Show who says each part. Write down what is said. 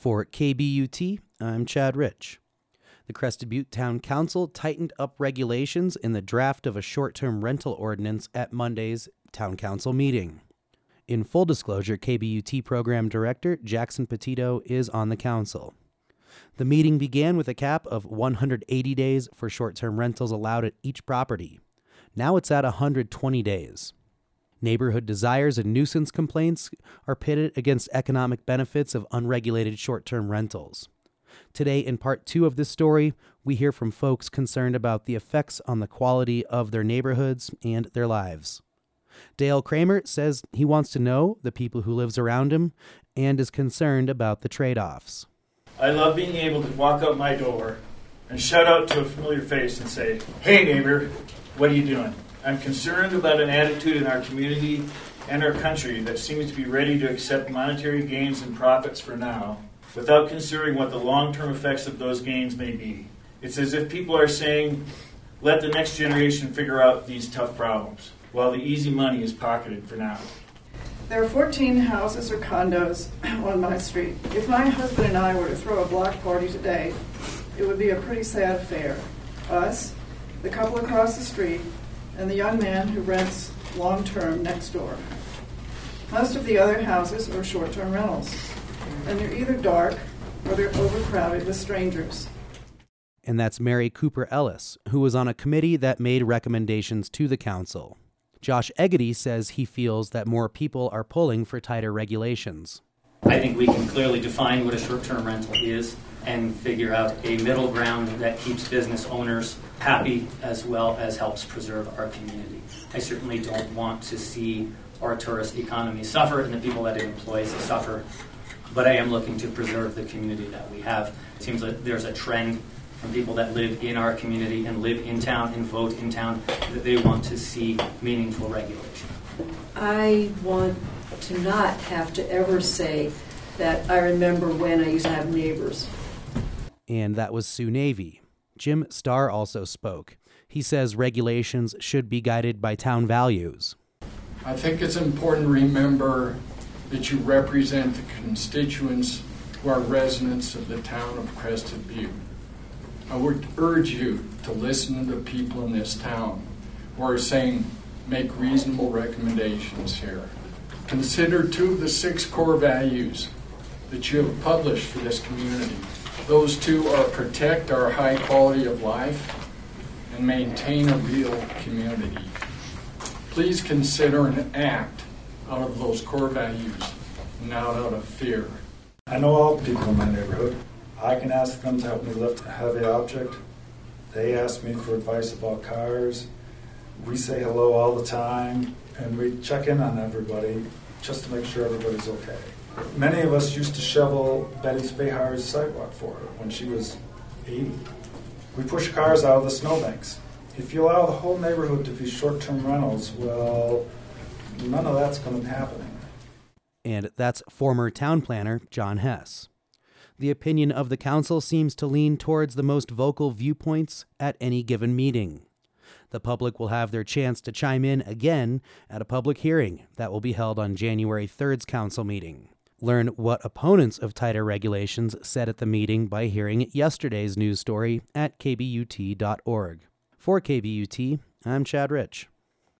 Speaker 1: For KBUT, I'm Chad Rich. The Crested Butte Town Council tightened up regulations in the draft of a short term rental ordinance at Monday's Town Council meeting. In full disclosure, KBUT Program Director Jackson Petito is on the council. The meeting began with a cap of 180 days for short term rentals allowed at each property. Now it's at 120 days. Neighborhood desires and nuisance complaints are pitted against economic benefits of unregulated short term rentals. Today, in part two of this story, we hear from folks concerned about the effects on the quality of their neighborhoods and their lives. Dale Kramer says he wants to know the people who lives around him and is concerned about the trade-offs.
Speaker 2: I love being able to walk out my door and shout out to a familiar face and say, "Hey neighbor, what are you doing?" I'm concerned about an attitude in our community and our country that seems to be ready to accept monetary gains and profits for now without considering what the long-term effects of those gains may be. It's as if people are saying, "Let the next generation figure out these tough problems." while the easy money is pocketed for now.
Speaker 3: There are 14 houses or condos on my street. If my husband and I were to throw a block party today, it would be a pretty sad affair. Us, the couple across the street, and the young man who rents long term next door. Most of the other houses are short term rentals, and they're either dark or they're overcrowded with strangers.
Speaker 1: And that's Mary Cooper Ellis, who was on a committee that made recommendations to the council. Josh Eggety says he feels that more people are pulling for tighter regulations.
Speaker 4: I think we can clearly define what a short term rental is and figure out a middle ground that keeps business owners happy as well as helps preserve our community. I certainly don't want to see our tourist economy suffer and the people that it employs suffer, but I am looking to preserve the community that we have. It seems like there's a trend from people that live in our community and live in town and vote in town that they want to see meaningful regulation.
Speaker 5: I want to not have to ever say that I remember when I used to have neighbors.
Speaker 1: And that was Sue Navy. Jim Starr also spoke. He says regulations should be guided by town values.
Speaker 6: I think it's important to remember that you represent the constituents who are residents of the town of Crested Butte. I would urge you to listen to the people in this town who are saying make reasonable recommendations here. Consider two of the six core values that you have published for this community. Those two are protect our high quality of life and maintain a real community. Please consider an act out of those core values, not out of fear.
Speaker 7: I know all the people in my neighborhood. I can ask them to help me lift a heavy object. They ask me for advice about cars. We say hello all the time, and we check in on everybody just to make sure everybody's okay. Many of us used to shovel Betty Spahar's sidewalk for her when she was 80. We push cars out of the snowbanks. If you allow the whole neighborhood to be short term rentals, well, none of that's going to be happening.
Speaker 1: And that's former town planner John Hess the opinion of the council seems to lean towards the most vocal viewpoints at any given meeting. The public will have their chance to chime in again at a public hearing that will be held on January 3rd's council meeting. Learn what opponents of tighter regulations said at the meeting by hearing yesterday's news story at kbut.org. For KBUT, I'm Chad Rich.